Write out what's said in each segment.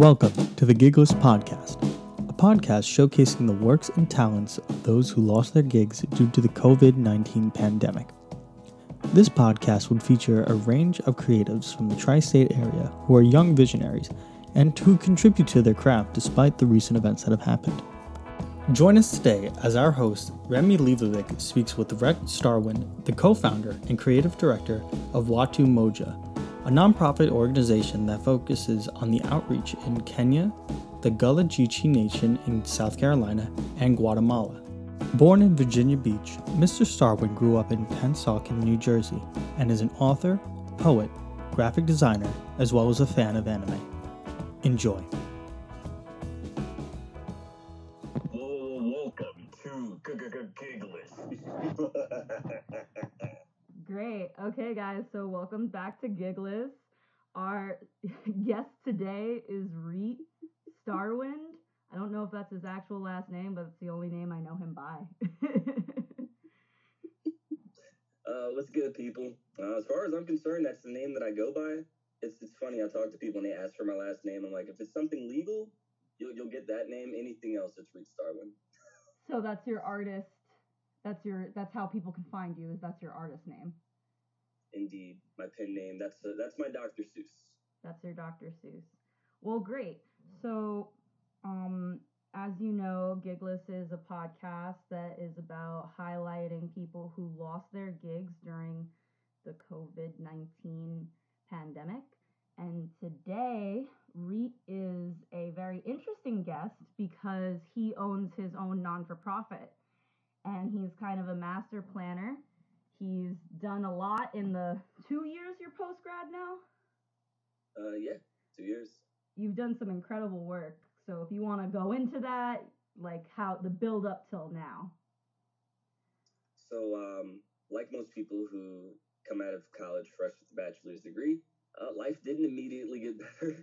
Welcome to the Gigless Podcast, a podcast showcasing the works and talents of those who lost their gigs due to the COVID 19 pandemic. This podcast would feature a range of creatives from the tri state area who are young visionaries and who contribute to their craft despite the recent events that have happened. Join us today as our host, Remi Leibovic, speaks with Reet Starwind, the co founder and creative director of Watu Moja, a nonprofit organization that focuses on the outreach in Kenya, the Gullah Geechee Nation in South Carolina, and Guatemala. Born in Virginia Beach, Mr. Starwind grew up in Pennsauken, New Jersey, and is an author, poet, graphic designer, as well as a fan of anime. Enjoy. Guys. So welcome back to Gigless. Our guest today is Reet Starwind. I don't know if that's his actual last name, but it's the only name I know him by. uh, what's good, people? Uh, as far as I'm concerned, that's the name that I go by. It's it's funny. I talk to people and they ask for my last name. I'm like, if it's something legal, you'll you'll get that name. Anything else, it's Reet Starwind. so that's your artist. That's your. That's how people can find you. Is that's your artist name? Indeed, my pen name. That's that's my Dr. Seuss. That's your Dr. Seuss. Well, great. So, um, as you know, Gigless is a podcast that is about highlighting people who lost their gigs during the COVID 19 pandemic. And today, Reet is a very interesting guest because he owns his own non for profit and he's kind of a master planner. He's done a lot in the two years you're post grad now. Uh, yeah, two years. You've done some incredible work. So if you want to go into that, like how the build up till now. So, um, like most people who come out of college fresh with a bachelor's degree, uh, life didn't immediately get better.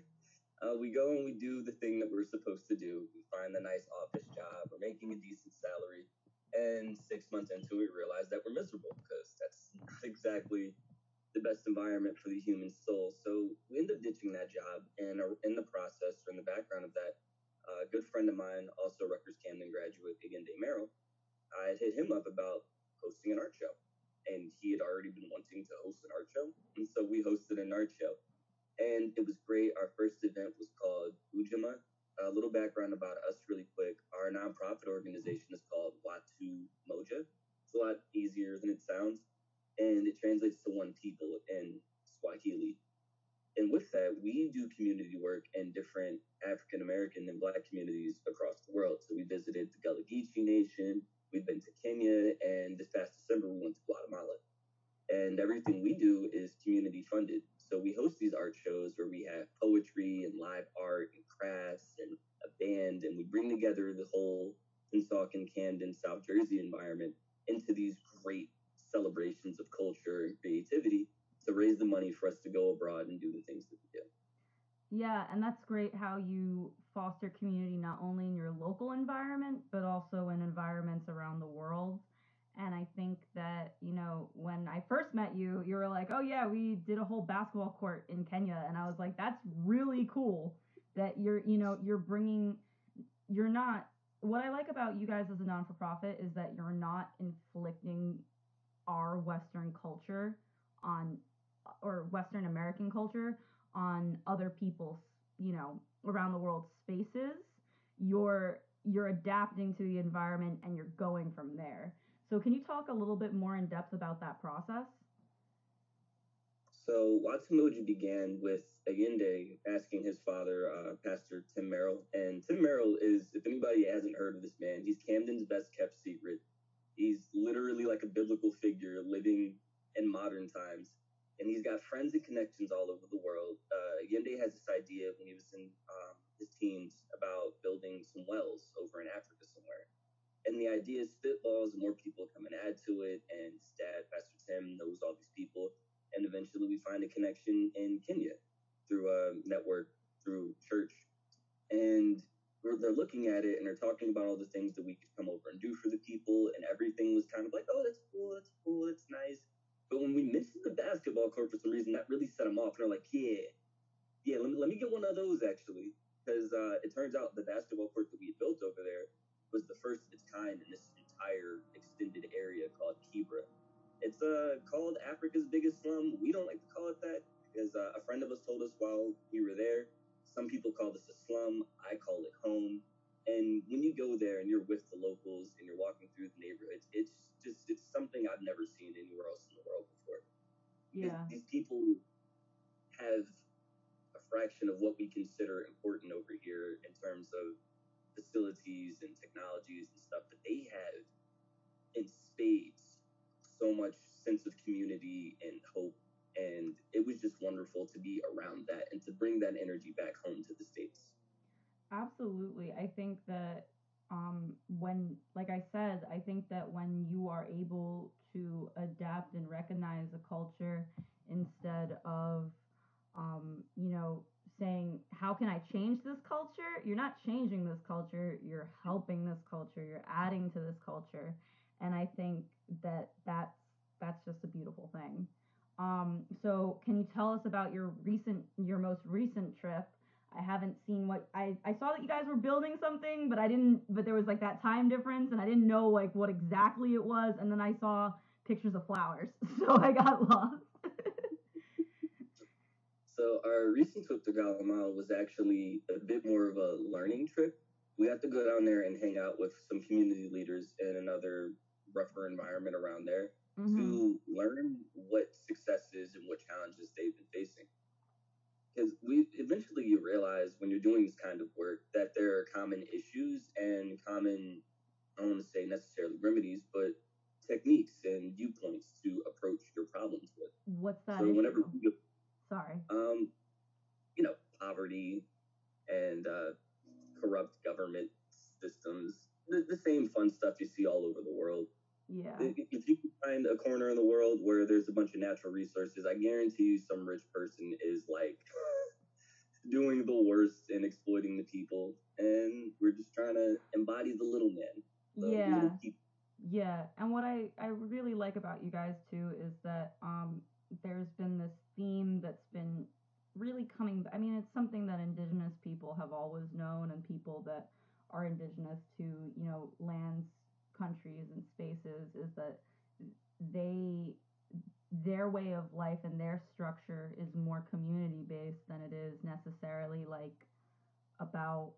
Uh, we go and we do the thing that we're supposed to do. We find a nice office job. We're making a decent salary. And six months into it, realize that we're miserable because that's not exactly the best environment for the human soul. So we end up ditching that job. And in the process, or in the background of that, a good friend of mine, also Rutgers Camden graduate, Igende Merrill, I hit him up about hosting an art show. And he had already been wanting to host an art show. And so we hosted an art show and it was great. Our first event was called Ujamaa. A little background about us, really quick. Our nonprofit organization is called Watu Moja. It's a lot easier than it sounds, and it translates to one people in Swahili. And with that, we do community work in different African American and Black communities across the world. So we visited the Gullah Geechee Nation, we've been to Kenya, and this past December we went to Guatemala. And everything we do is community funded. So we host these art shows where we have poetry and live art and crafts and a band, and we bring together the whole Pennsauken, Camden, South Jersey environment into these great celebrations of culture and creativity to raise the money for us to go abroad and do the things that we do. Yeah, and that's great how you foster community not only in your local environment, but also in environments around the world. And I think that, you know, when I first met you, you were like, oh, yeah, we did a whole basketball court in Kenya. And I was like, that's really cool that you're, you know, you're bringing, you're not, what I like about you guys as a non for profit is that you're not inflicting our Western culture on, or Western American culture on other people's, you know, around the world spaces. You're, you're adapting to the environment and you're going from there. So can you talk a little bit more in depth about that process? So Watu Moja began with Allende asking his father, uh, Pastor Tim Merrill. And Tim Merrill is, if anybody hasn't heard of this man, he's Camden's best kept secret. He's literally like a biblical figure living in modern times. And he's got friends and connections all over the world. Uh, has this idea when he was in um, his teens about building some wells over in Africa somewhere and the idea is spitballs, more people come and add to it. And his dad, Pastor Tim, knows all these people and eventually we find a connection in Kenya through a network through church, and they're looking at it and they're talking about all the things that we could come over and do for the people, and everything was kind of like, oh, that's cool, that's cool, that's nice. But when we mentioned the basketball court for some reason, that really set them off, and they're like, yeah, yeah, let me, let me get one of those actually, because uh, it turns out the basketball court that we had built over there was the first of its kind in this entire extended area called Kibra. It's uh, called Africa's biggest slum. We don't like to call it that because uh, a friend of us told us while we were there. Some people call this a slum. I call it home. And when you go there and you're with the locals and you're walking through the neighborhoods, it's just it's something I've never seen anywhere else in the world before. Yeah. These people have a fraction of what we consider important over here in terms of facilities and technologies and stuff, that they have in spades so much sense of community and hope. And it was just wonderful to be around that and to bring that energy back home to the States. Absolutely. I think that um, when, like I said, I think that when you are able to adapt and recognize a culture instead of, um, you know, saying, how can I change this culture? You're not changing this culture, you're helping this culture, you're adding to this culture. And I think that that's, that's just a beautiful thing. Um, so can you tell us about your recent, your most recent trip? I haven't seen what I, I saw that you guys were building something, but I didn't, but there was like that time difference and I didn't know like what exactly it was. And then I saw pictures of flowers. So I got lost. So our recent trip to Guatemala was actually a bit more of a learning trip. We had to go down there and hang out with some community leaders and another rougher environment around there Mhm. to learn what successes and what challenges they've been facing. Because we eventually you realize when you're doing this kind of work that there are common issues and common, I don't want to say necessarily remedies, but techniques and viewpoints to approach your problems with. What's that? so whenever you Sorry. um, you know, poverty and uh, corrupt government systems, the, the same fun stuff you see all over the world. Yeah. If if you can find a corner in the world where there's a bunch of natural resources, I guarantee you some rich person is like doing the worst and exploiting the people. And we're just trying to embody the little man. the Yeah. little. Yeah, and what I I really like about you guys too is that um there's been this theme that's been really coming I mean it's something that indigenous people have always known and people that are indigenous to, you know, lands, countries and spaces is that they their way of life and their structure is more community based than it is necessarily like about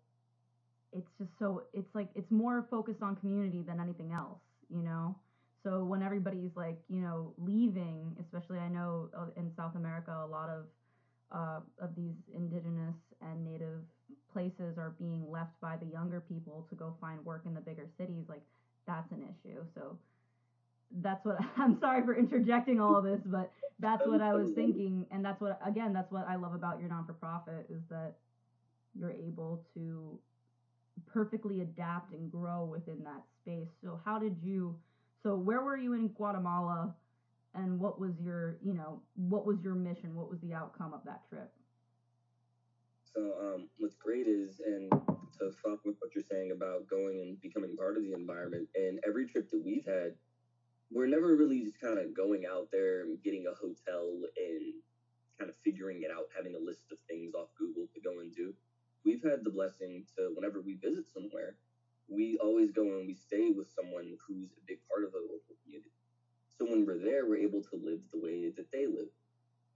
it's just so it's like it's more focused on community than anything else you know? So when everybody's like you know leaving especially i know uh, in south america a lot of uh, of these indigenous and native places are being left by the younger people to go find work in the bigger cities like that's an issue so that's what i'm sorry for interjecting all of this but that's what i was thinking and that's what again that's what i love about your non-for-profit is that you're able to perfectly adapt and grow within that space. So how did you so where were you in Guatemala and what was your, you know, what was your mission? What was the outcome of that trip? So um, what's great is, and to follow with what you're saying about going and becoming part of the environment, and every trip that we've had, we're never really just kind of going out there and getting a hotel and kind of figuring it out, having a list of things off Google to go and do. We've had the blessing to, whenever we visit somewhere, we always go and we stay with someone who's a big part of the local community. So when we're there, we're able to live the way that they live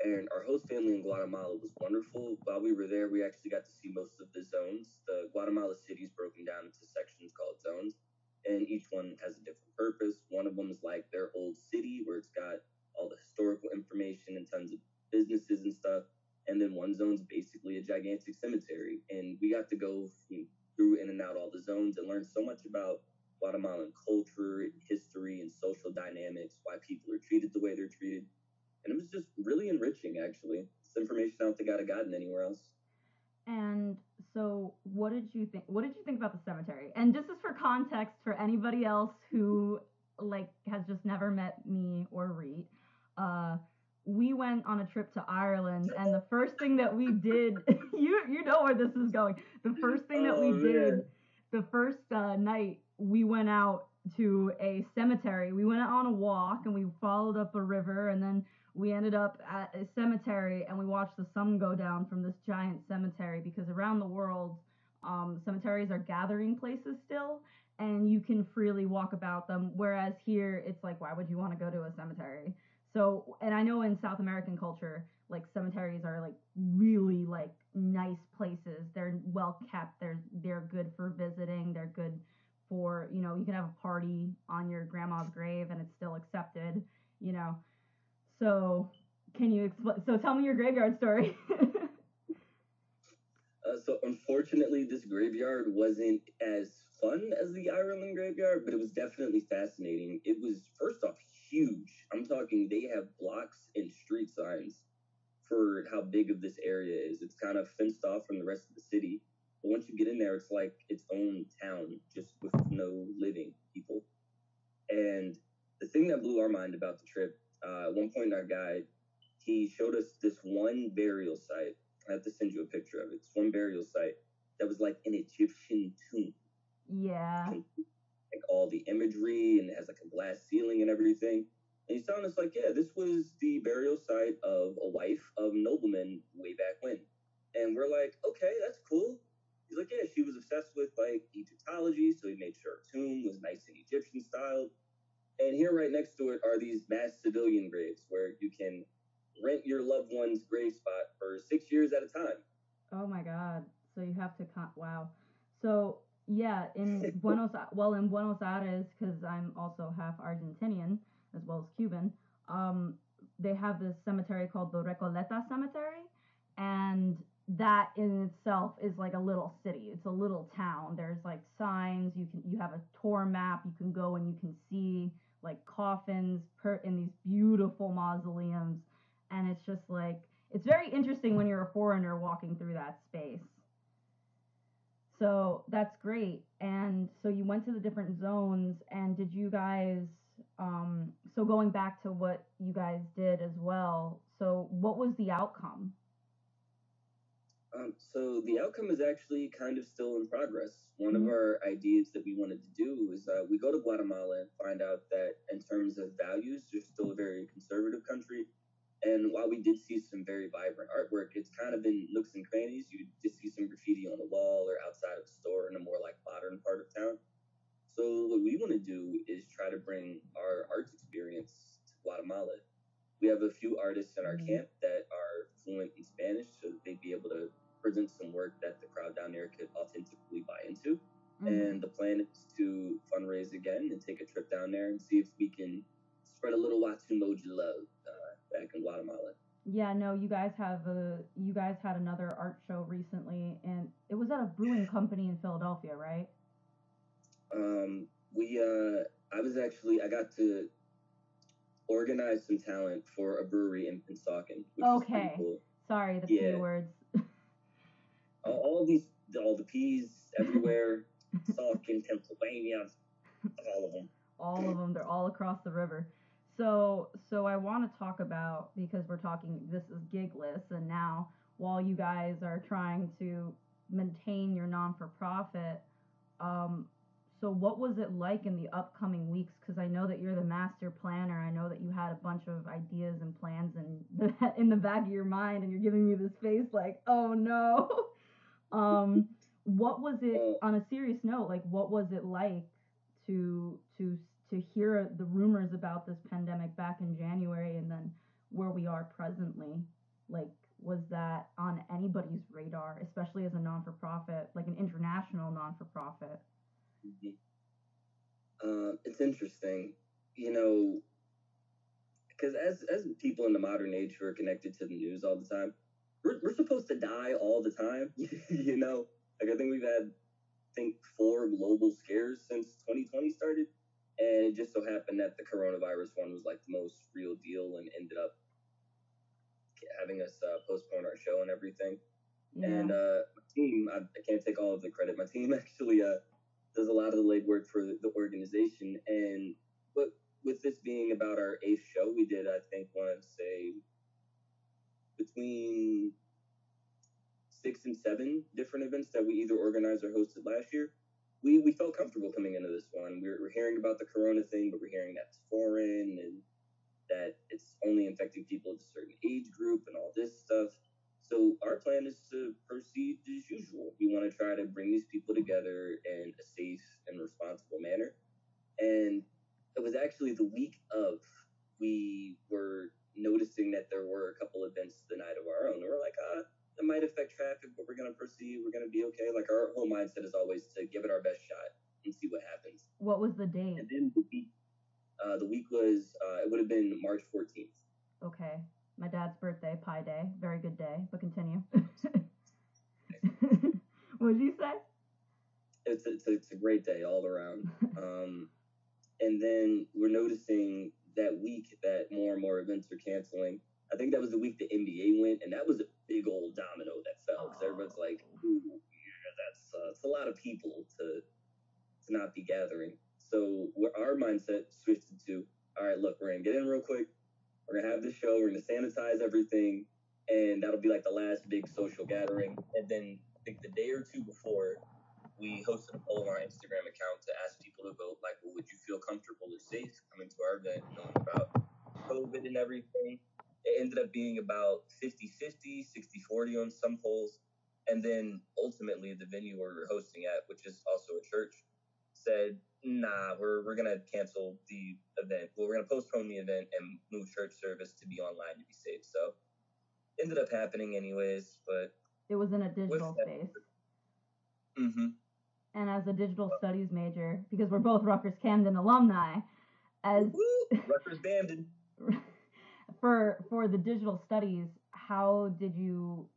and our host family in Guatemala was wonderful. While we were there, we actually got to see most of the zones. The Guatemala city is broken down into sections called zones, and each one has a different purpose. One of them is like their old city, where it's got all the historical information and tons of businesses and stuff. And then one zone's basically a gigantic cemetery, and we got to go through in and out all the zones and learn so much about Guatemalan culture, history, and social dynamics, why people are treated the way they're treated and it was just really enriching actually it's information i don't think i'd have gotten anywhere else And so what did you think what did you think about the cemetery? And this is for context for anybody else who like has just never met me or Reet. Uh we went on a trip to Ireland and the first thing that we did you you know where this is going. The first thing that we Oh, did the first uh, night we went out to a cemetery. We went on a walk and we followed up a river and then we ended up at a cemetery and we watched the sun go down from this giant cemetery because around the world um, cemeteries are gathering places still and you can freely walk about them. Whereas here, it's like, why would you want to go to a cemetery? So, and I know in South American culture, like cemeteries are like really like nice places. They're well kept. They're they're good for visiting. They're good for you know you can have a party on your grandma's grave and it's still accepted. You know, so can you explain? So tell me your graveyard story. uh, so unfortunately, this graveyard wasn't as fun as the Ireland graveyard, but it was definitely fascinating. It was first off huge. I'm talking they have blocks and street signs for how big of this area is. It's kind of fenced off from the rest of the city. But once you get in there, it's like its own town, just with no living people. And the thing that blew our mind about the trip, uh, at one point in our guide, he showed us this one burial site. I have to send you a picture of it. It's one burial site that was like an Egyptian tomb. Yeah. Like all the imagery and it has like a glass ceiling and everything. And he's telling us like, yeah, this was the burial site of a wife of nobleman way back when. And we're like, okay, that's cool. He's like, yeah, she was obsessed with like Egyptology, so he made sure her tomb was nice and Egyptian styled. And here, right next to it, are these mass civilian graves where you can rent your loved one's grave spot for six years at a time. Oh my God! So you have to con- wow. So yeah, in Buenos well in Buenos Aires, because I'm also half Argentinian as well as Cuban. Um, they have this cemetery called the Recoleta Cemetery, and that in itself is like a little city. It's a little town. There's like signs. You can you have a tour map. You can go and you can see like coffins per in these beautiful mausoleums, and it's just like it's very interesting when you're a foreigner walking through that space. So that's great. And so you went to the different zones, and did you guys? Um, so going back to what you guys did as well. So what was the outcome? Um, so the outcome is actually kind of still in progress. One mm-hmm. of our ideas that we wanted to do is uh, we go to Guatemala and find out that in terms of values, they're still a very conservative country. And while we did see some very vibrant artwork, it's kind of in nooks and crannies. You just see some graffiti on the wall or outside of a store in a more like modern part of town. So what we want to do is try to bring our arts experience to Guatemala. We have a few artists in our mm-hmm. camp that are fluent in Spanish, so they'd be able to present some work that the crowd down there could authentically buy into. Mm-hmm. And the plan is to fundraise again and take a trip down there and see if we can spread a little Watu Moja love uh, back in Guatemala. Yeah, no, you guys have a you guys had another art show recently, and it was at a brewing company in Philadelphia, right? Um, we uh, I was actually I got to organize some talent for a brewery in Pennsauken. okay. Cool. Sorry, the yeah. P words all these, all the peas everywhere, Sauk in Pennsylvania, all of them. All of them. They're all across the river. So, so I want to talk about because we're talking. This is gigless, and now while you guys are trying to maintain your non for profit, um, so what was it like in the upcoming weeks? Because I know that you're the master planner. I know that you had a bunch of ideas and plans in the in the back of your mind, and you're giving me this face like, oh no. Um, what was it on a serious note? Like, what was it like to to to hear the rumors about this pandemic back in January, and then where we are presently? Like, was that on anybody's radar, especially as a non for profit, like an international non for profit? Mm-hmm. Uh, it's interesting, you know, because as as people in the modern age who are connected to the news all the time, we're, we're supposed to die all the time. you know, like I think we've had, I think four global scares since 2020 started, and it just so happened that the coronavirus one was like the most real deal and ended up having us uh, postpone our show and everything. Yeah. And uh, my team, I, I, can't take all of the credit. My team actually uh, does a lot of the legwork for the, organization. And but with this being about our eighth show, we did I think want to say between six and seven different events that we either organized or hosted last year. We, we felt comfortable coming into this one. We're, we're hearing about the corona thing, but we're hearing that it's foreign and that it's only infecting people of a certain age group and all this stuff. So our plan is to proceed as usual. We want to try to bring these people together in a safe and responsible manner. And it was actually the week of we were noticing that there were a couple events the night of our own. And we're like, ah, that might affect traffic, but we're gonna proceed. We're gonna be okay. Like our whole mindset is always to give it our best shot and see what happens. What was the date? And then the week, uh, the week was uh, it would have been March 14th. Okay. My dad's birthday, Pi Day. Very good day, but continue. what did you say? It's, it's, it's a great day all around. Um, and then we're noticing that week that more and more events are canceling. I think that was the week the NBA went, and that was big old domino that fell because everyone's like, "Ooh, yeah, that's uh, it's a lot of people to to not be gathering." So our mindset switched to, "All right, look, we're gonna get in real quick. We're gonna have this show. We're gonna sanitize everything, and that'll be like the last big social gathering." And then I think the day or two before, we hosted a poll on our Instagram account to ask people to vote, like, well, would you feel comfortable or safe coming to our event, knowing about COVID and everything? It ended up being about 50 50, 60 40 on some polls. And then ultimately, the venue we were hosting at, which is also a church, said, nah, we're, we're going to cancel the event. Well, we're going to postpone the event and move church service to be online to be safe. So ended up happening anyways, but. It was in a digital space. Mm-hmm and as a digital studies major, because we're both Rutgers Camden alumni, as Rutgers Camden. for for the digital studies, how did you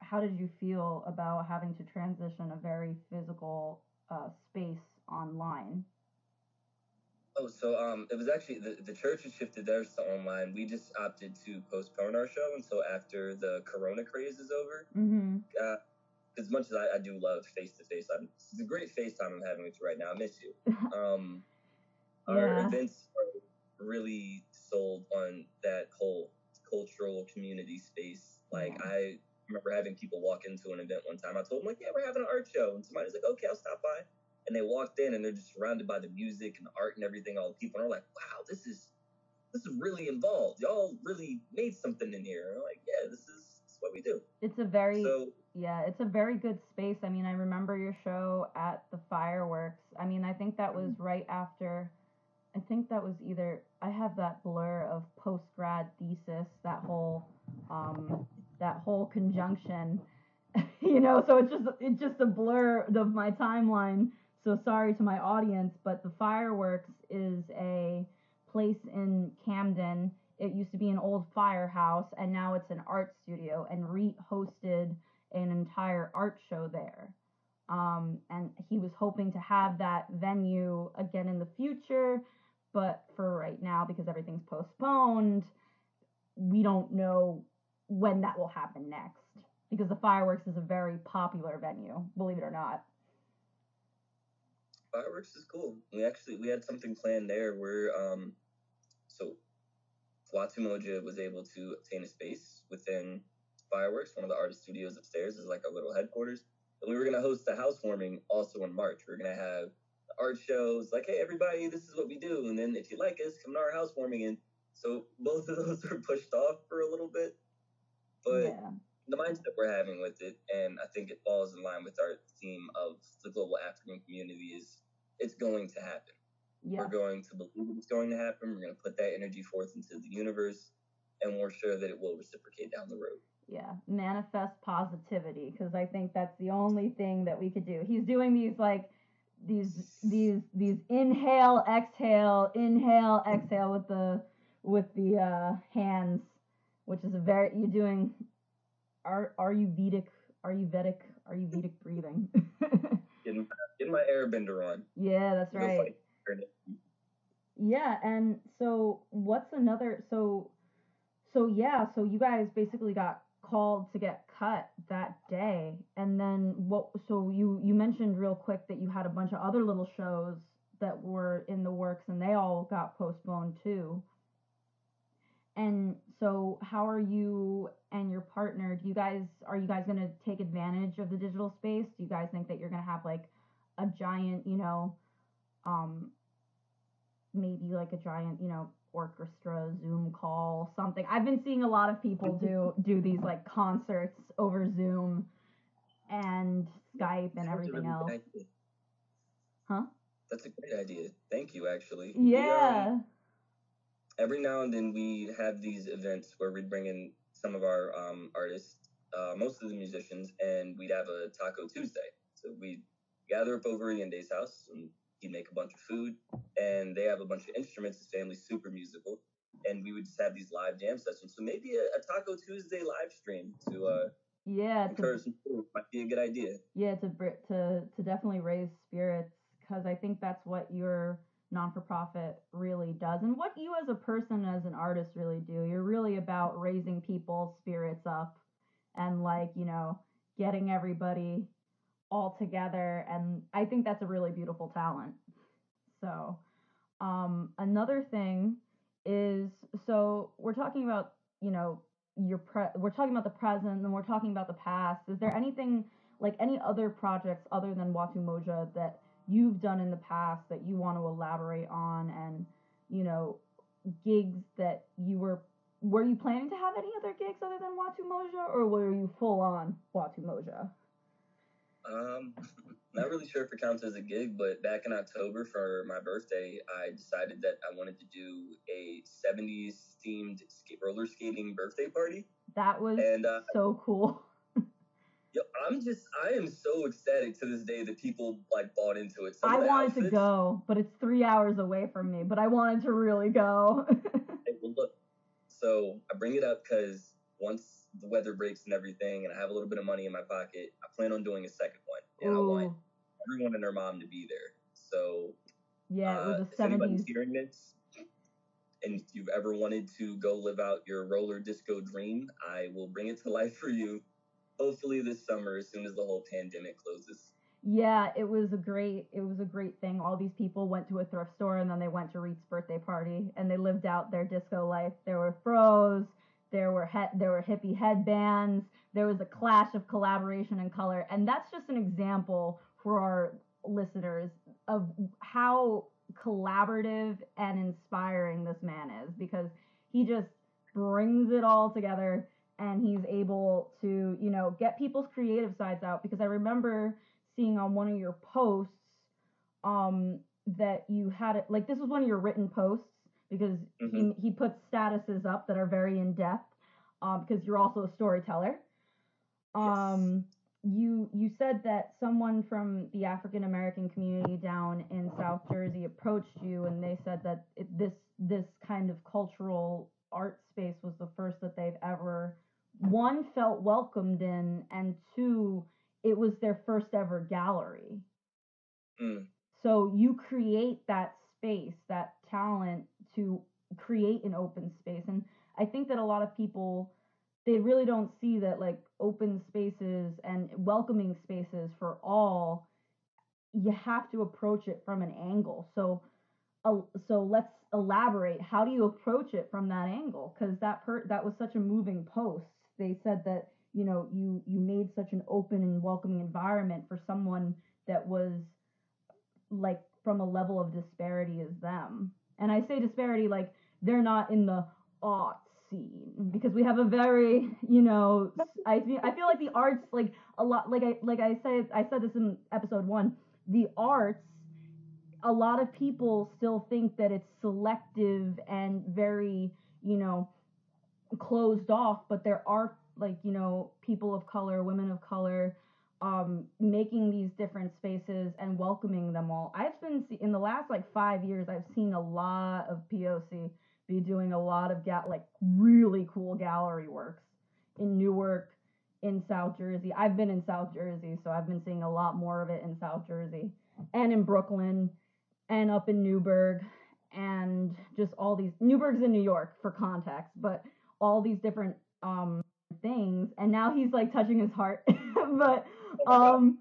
how did you feel about having to transition a very physical uh, space online? Oh, so um, it was actually the, the church had shifted theirs to online. We just opted to postpone our show until after the Corona craze is over. Mm-hmm. Uh, as much as I, I do love face to face, it's a great FaceTime I'm having with you right now. I miss you. Um, yeah. Our events are really sold on that whole cultural community space. Like. I remember having people walk into an event one time. I told them like, yeah, we're having an art show, and somebody's like, okay, I'll stop by. And they walked in, and they're just surrounded by the music and the art and everything. All the people, and they're like, wow, this is this is really involved. Y'all really made something in here. And I'm like, yeah, this is what we do. It's a very so, yeah, it's a very good space. I mean, I remember your show at the fireworks. I mean, I think that was mm-hmm. right after. I think that was either I have that blur of post grad thesis, that whole um, that whole conjunction, you know. So it's just it's just a blur of my timeline. So sorry to my audience, but the fireworks is a place in Camden it used to be an old firehouse and now it's an art studio and REET hosted an entire art show there. Um, and he was hoping to have that venue again in the future, but for right now, because everything's postponed, we don't know when that will happen next. Because the fireworks is a very popular venue, believe it or not. Fireworks is cool. We actually we had something planned there where um so Moja was able to obtain a space within Fireworks, one of the artist studios upstairs, is like a little headquarters. And we were going to host a housewarming also in March. We are going to have art shows, like, hey, everybody, this is what we do. And then if you like us, come to our housewarming. And so both of those were pushed off for a little bit. But yeah. the mindset we're having with it, and I think it falls in line with our theme of the global African community, is it's going to happen. Yeah. We're going to believe it's going to happen. We're going to put that energy forth into the universe, and we're sure that it will reciprocate down the road. Yeah, manifest positivity because I think that's the only thing that we could do. He's doing these like these these these inhale, exhale, inhale, exhale with the with the uh, hands, which is a very you're doing. Are are you Vedic? Are you Vedic? Are you Vedic breathing? getting, getting my airbender on. Yeah, that's right. Yeah, and so what's another so so yeah, so you guys basically got called to get cut that day and then what so you you mentioned real quick that you had a bunch of other little shows that were in the works and they all got postponed too. And so how are you and your partner do you guys are you guys going to take advantage of the digital space? Do you guys think that you're going to have like a giant, you know, um maybe like a giant, you know, orchestra Zoom call, something. I've been seeing a lot of people do do these like concerts over Zoom and Skype and everything really else. Huh? That's a great idea. Thank you, actually. We, Yeah. um, every now and then we have these events where we bring in some of our um, artists, uh, most of the musicians, and we'd have a Taco Tuesday. So we gather up over Yende's house and make a bunch of food, and they have a bunch of instruments. His family's super musical, and we would just have these live jam sessions. So maybe a, a Taco Tuesday live stream to uh, Yeah, to, encourage food might be a good idea. yeah, to to to definitely raise spirits because I think that's what your non for profit really does, and what you as a person, as an artist, really do. You're really about raising people's spirits up, and like you know, getting everybody all together, and I think that's a really beautiful talent. So, um, another thing is so we're talking about you know your pre- we're talking about the present and we're talking about the past. Is there anything like any other projects other than Watu Moja that you've done in the past that you want to elaborate on and you know gigs that you were were you planning to have any other gigs other than Watu Moja or were you full on Watu Moja? Um, not really sure if it counts as a gig, but back in October for my birthday, I decided that I wanted to do a 70s themed roller skating birthday party. That was And uh, so cool. yo, I'm just, I am so ecstatic to this day that people like bought into it. Some I wanted to go, but it's three hours away from me. But I wanted to really go. Hey, well, look, so I bring it up because once the weather breaks and everything, and I have a little bit of money in my pocket, I plan on doing a second one, and I want everyone and their mom to be there. So yeah, it Uh, was a if anybody's hearing this, and if you've ever wanted to go live out your roller disco dream, I will bring it to life for you. Hopefully this summer, as soon as the whole pandemic closes. Yeah, it was a great it was a great thing. All these people went to a thrift store and then they went to Reet's birthday party and they lived out their disco life. There were fros, there were he- there were hippie headbands, there was a clash of collaboration and color, and that's just an example for our listeners of how collaborative and inspiring this man is because he just brings it all together and he's able to, you know, get people's creative sides out because I remember seeing on one of your posts um that you had it like this was one of your written posts because Mhm. he he puts statuses up that are very in depth um because you're also a storyteller um you you said that someone from the African American community down in South Jersey approached you and they said that it, this this kind of cultural art space was the first that they've ever one felt welcomed in and two it was their first ever gallery Mm. so you create that space that talent to create an open space and i think that a lot of people they really don't see that like open spaces and welcoming spaces for all you have to approach it from an angle. So uh, so let's elaborate. How do you approach it from that angle? Because that per- that was such a moving post. They said that you know you you made such an open and welcoming environment for someone that was like from a level of disparity as them and i say disparity like they're not in the art scene. Because we have a very you know i feel i feel like the arts like a lot like i like i said i said this in episode 1 the arts a lot of people still think that it's selective and very you know closed off but there are like you know people of color women of color um making these different spaces and welcoming them all. I've been see- in the last like five years i've seen a lot of poc be doing a lot of ga- like really cool gallery works in newark in south jersey. I've been in south jersey so i've been seeing a lot more of it in south jersey and in brooklyn and up in newburgh and just all these newburgh's in new york for context but all these different um things and now he's like touching his heart. But Oh um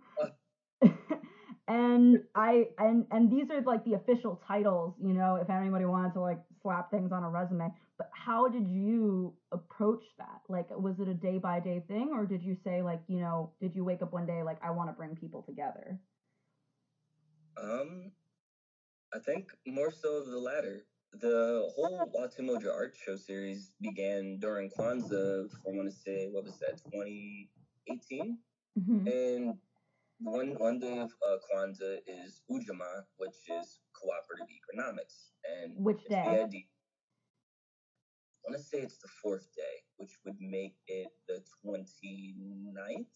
and i and and these are like the official titles you know if anybody wanted to like slap things on a resume. But how did you approach that? Like was it a day by day thing or did you say like you know did you wake up one day like i want to bring people together Um, I think more so the latter. The whole Watu Moja Art Show series began during Kwanzaa, I want to say, what was that, 2018? Mhm. And one one day of uh, Kwanzaa is Ujamaa, which is cooperative economics, and Which it's the idea. I want to say it's the fourth day, which would make it the 29th.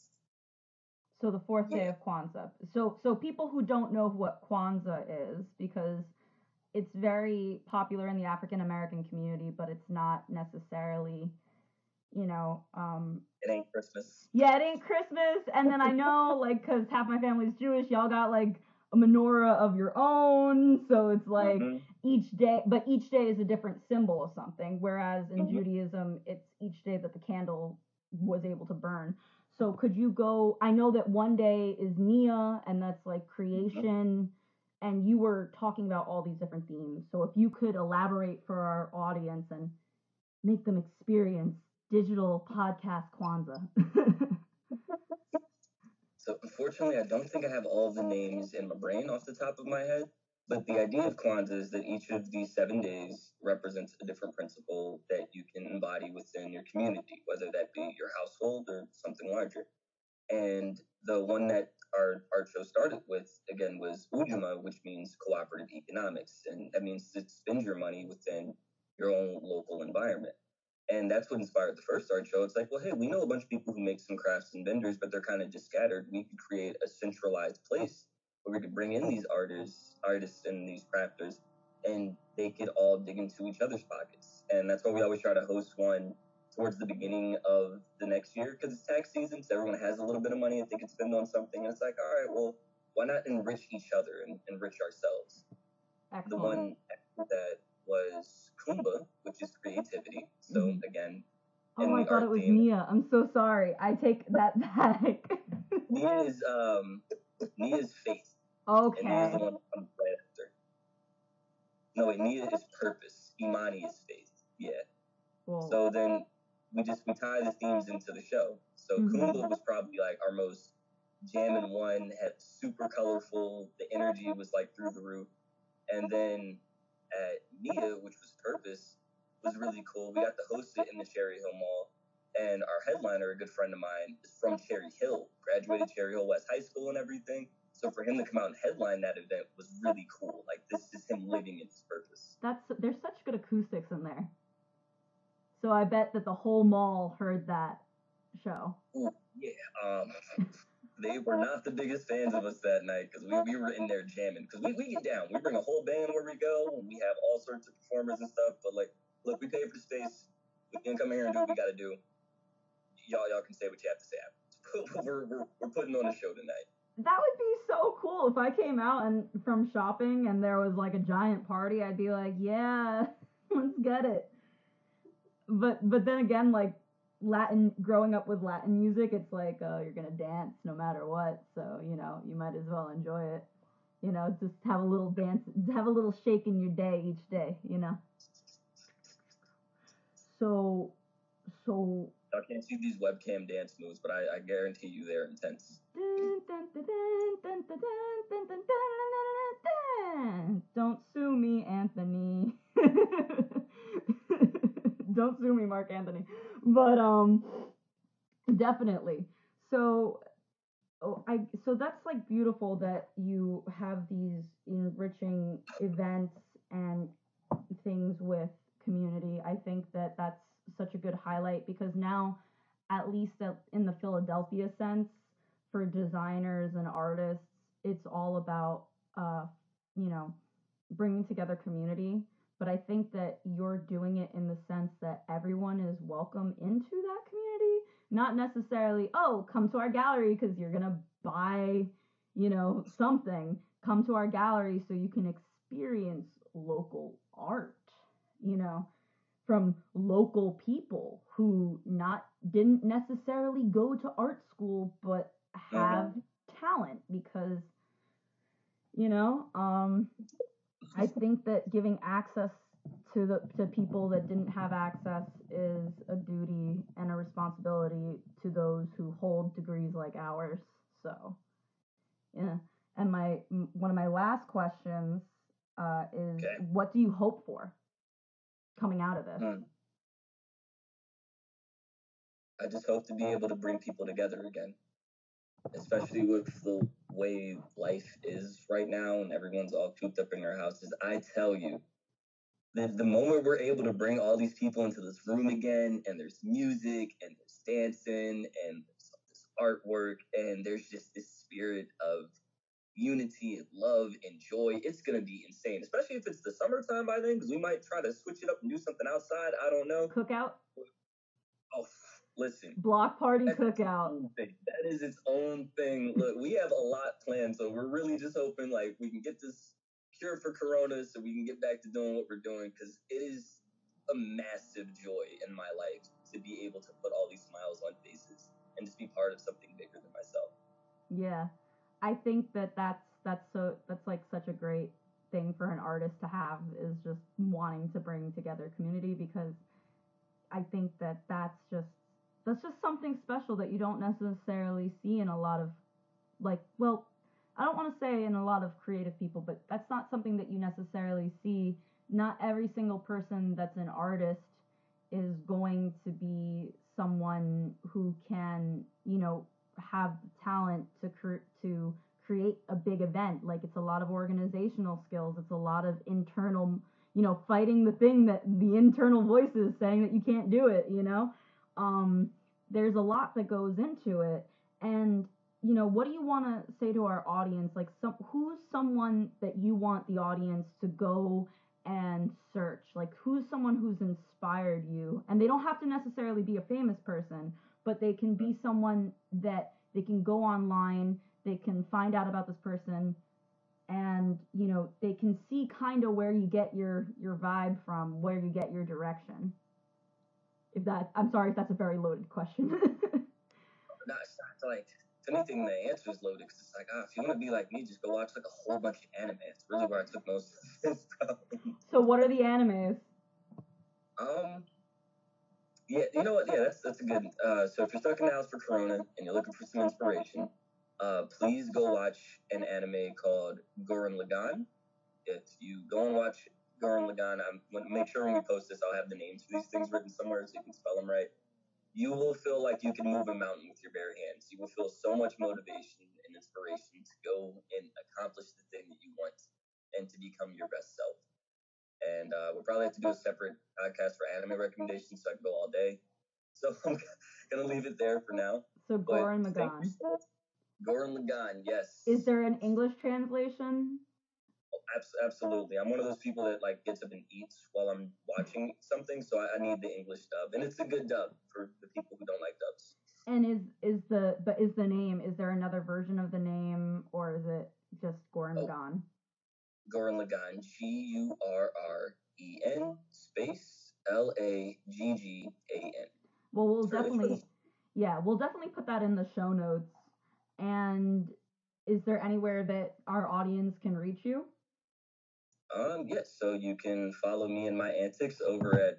So the fourth day of Kwanzaa. So so people who don't know what Kwanzaa is, because it's very popular in the African American community, but it's not necessarily, you know, um, It ain't Christmas. yeah, it ain't Christmas. And then I know, like, cause half my family's Jewish, y'all got like a menorah of your own, so it's like Mhm. each day, but each day is a different symbol of something. Whereas in Mhm. Judaism, it's each day that the candle was able to burn. So could you go? I know that one day is Nia, and that's like creation, and you were talking about all these different themes. So if you could elaborate for our audience and make them experience digital podcast Kwanzaa. So unfortunately, I don't think I have all the names in my brain off the top of my head. But the idea of Kwanzaa is that each of these seven days represents a different principle that you can embody within your community, whether that be your household or something larger. And the one that our art show started with, again, was Ujima, which means cooperative economics. And that means to spend your money within your own local environment. And that's what inspired the first art show. It's like, well, hey, we know a bunch of people who make some crafts and vendors, but they're kind of just scattered. We could create a centralized place where we could bring in these artists, artists and these crafters, and they could all dig into each other's pockets. And that's why we always try to host one towards the beginning of the next year because it's tax season, so everyone has a little bit of money that they could spend on something. And it's like, all right, well, why not enrich each other and enrich ourselves? The one that was Kuumba, which is creativity. So Mhm. again, oh, in I the thought art it was theme. Nia. I'm so sorry. I take that back. Nia is um Nia's faith, and Nia is okay. the one that comes right after. No, wait, Nia is purpose. Imani is faith. Yeah. Well, So then we just we tie the themes into the show. So. Mm-hmm. Kuumba was probably like our most jamming one, had super colorful, the energy was like through the roof. And then at Nia, which was Purpose, was really cool. We got to host it in the Cherry Hill Mall. And our headliner, a good friend of mine, is from Cherry Hill, graduated Cherry Hill West High School and everything. So for him to come out and headline that event was really cool. Like this is him living in his purpose. that's there's such good acoustics in there. So I bet that the whole mall heard that show. Ooh, yeah. Um, they were not the biggest fans of us that night because we, we were in there jamming. Because we, we get down. We bring a whole band where we go, and we have all sorts of performers and stuff. But like, look, we pay for space. We can come here and do what we got to do. Y'all, y'all can say what you have to say. we're, we're, we're putting on a show tonight. That would be so cool if I came out and from shopping and there was like a giant party. I'd be like, yeah, let's get it but but then again, like Latin, growing up with Latin music, it's like oh, you're gonna dance no matter what. So you know, you might as well enjoy it. You know, just have a little dance, have a little shake in your day each day. You know. So, so. I can't see these webcam dance moves, but I, I guarantee you they're intense. Don't sue me, Anthony. Don't sue me, Marc Anthony. But um, definitely. So, oh, I so that's like beautiful that you have these enriching events and things with community. I think that that's such a good highlight because now, at least in the Philadelphia sense, for designers and artists, it's all about, uh, you know, bringing together community. But I think that you're doing it in the sense that everyone is welcome into that community, not necessarily, oh, come to our gallery because you're going to buy, you know, something. Come to our gallery so you can experience local art, you know, from local people who not didn't necessarily go to art school but have talent because you know um i think that giving access to the to people that didn't have access is a duty and a responsibility to those who hold degrees like ours so yeah and my m- one of my last questions uh, is Okay. what do you hope for coming out of this? Hmm. I just hope to be able to bring people together again, especially with the way life is right now and everyone's all cooped up in their houses. I tell you, the, the moment we're able to bring all these people into this room again, and there's music and there's dancing and there's this artwork and there's just this spirit of unity and love and joy, it's gonna be insane. Especially if it's the summertime by then, because we might try to switch it up and do something outside. I don't know. Cookout, Oh, listen. block party cookout. That is its own thing. Look, we have a lot planned, so we're really just hoping like we can get this cure for Corona, so we can get back to doing what we're doing. Because it is a massive joy in my life to be able to put all these smiles on faces and just be part of something bigger than myself. Yeah, I think that that's that's so that's like such a great thing for an artist to have is just wanting to bring together community because I think that that's just that's just something special that you don't necessarily see in a lot of like well I don't want to say in a lot of creative people but that's not something that you necessarily see. Not every single person that's an artist is going to be someone who can you know have talent to cre- to create a big event. Like it's a lot of organizational skills. It's a lot of internal you know fighting the thing that the internal voices saying that you can't do it you know um there's a lot that goes into it. And you know what do you want to say to our audience? Like some who's someone that you want the audience to go and search? Like who's someone who's inspired you? And they don't have to necessarily be a famous person but they can be someone that they can go online they can find out about this person and you know they can see kind of where you get your your vibe from where you get your direction if that i'm sorry if that's a very loaded question No, it's not like if anything, the answer is loaded because it's like, ah, if you want to be like me, just go watch like a whole bunch of anime. It's really where I took most of this stuff. so what are the animes Um, yeah, you know what? Yeah, that's that's a good. Uh, so if you're stuck in the house for Corona and you're looking for some inspiration, uh, please go watch an anime called Gurren Lagann. If you go and watch Gurren Lagann, I'm make sure when we post this, I'll have the names for these things written somewhere so you can spell them right. You will feel like you can move a mountain with your bare hands. You will feel so much motivation and inspiration to go and accomplish the thing that you want and to become your best self and uh, we'll probably have to do a separate podcast for anime recommendations so I can go all day. So I'm gonna leave it there for now. so goran magan you so much. Gurren Lagann, yes. is there an english translation absolutely. I'm one of those people that like gets up and eats while I'm watching something, so I, I need the English dub, and it's a good dub for the people who don't like dubs. and is is the but is the name is there another version of the name or is it just goran Oh. magan Gurren Lagann, G U R R E N space L A G G A N. Well, we'll It's definitely, yeah, we'll definitely put that in the show notes. And is there anywhere that our audience can reach you? Um, yes, so you can follow me and my antics over at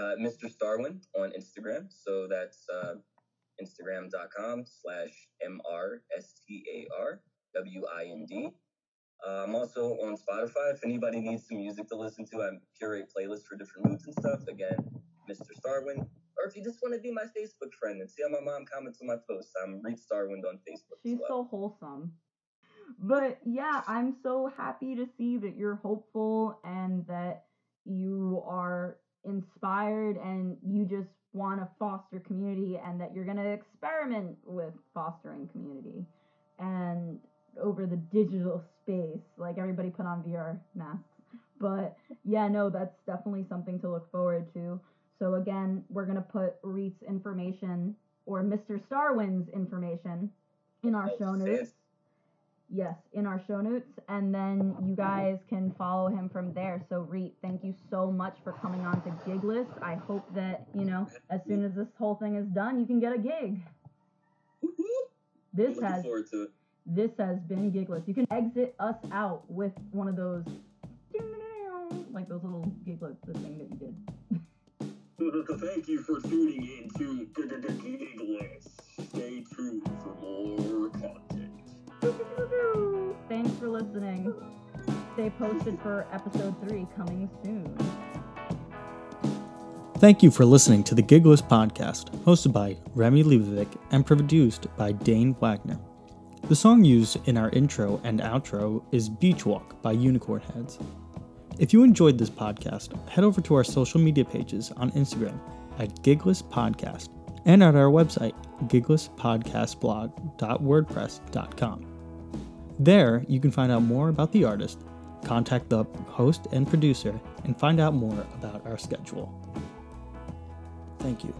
uh, Mr. Starwind on Instagram. So that's uh, instagram.com slash M-R-S-T-A-R-W-I-N-D. Uh, I'm also on Spotify. If anybody needs some music to listen to, I curate playlists for different moods and stuff. Again, Mr. Starwind. Or if you just want to be my Facebook friend and see how my mom comments on my posts, I'm Reet Starwind on Facebook She's well. so wholesome. But yeah, I'm so happy to see that you're hopeful and that you are inspired and you just want to foster community and that you're going to experiment with fostering community. And over the digital space like everybody put on VR masks. But yeah no that's definitely something to look forward to. So again we're going to put Reet's information or Mr. Starwind's information in our show notes Yes, in our show notes, and then you guys can follow him from there. So, Reet, thank you so much for coming on to Gigless. I hope that you know as soon as this whole thing is done, you can get a gig. This has forward to it. this has been Gigless. You can exit us out with one of those like those little giglets, the thing that you did. Thank you for tuning in to Gigless. Stay tuned for more content. Thanks for listening. stay posted for episode three coming soon. Thank you for listening to the Gigless podcast, hosted by Remi Leibovic and produced by Dane Wagner. The song used in our intro and outro is Beach Walk by Unicorn Heads. If you enjoyed this podcast, head over to our social media pages on Instagram at Gigless Podcast and at our website, giglesspodcastblog.wordpress.com. There, you can find out more about the artist, contact the host and producer, and find out more about our schedule. Thank you.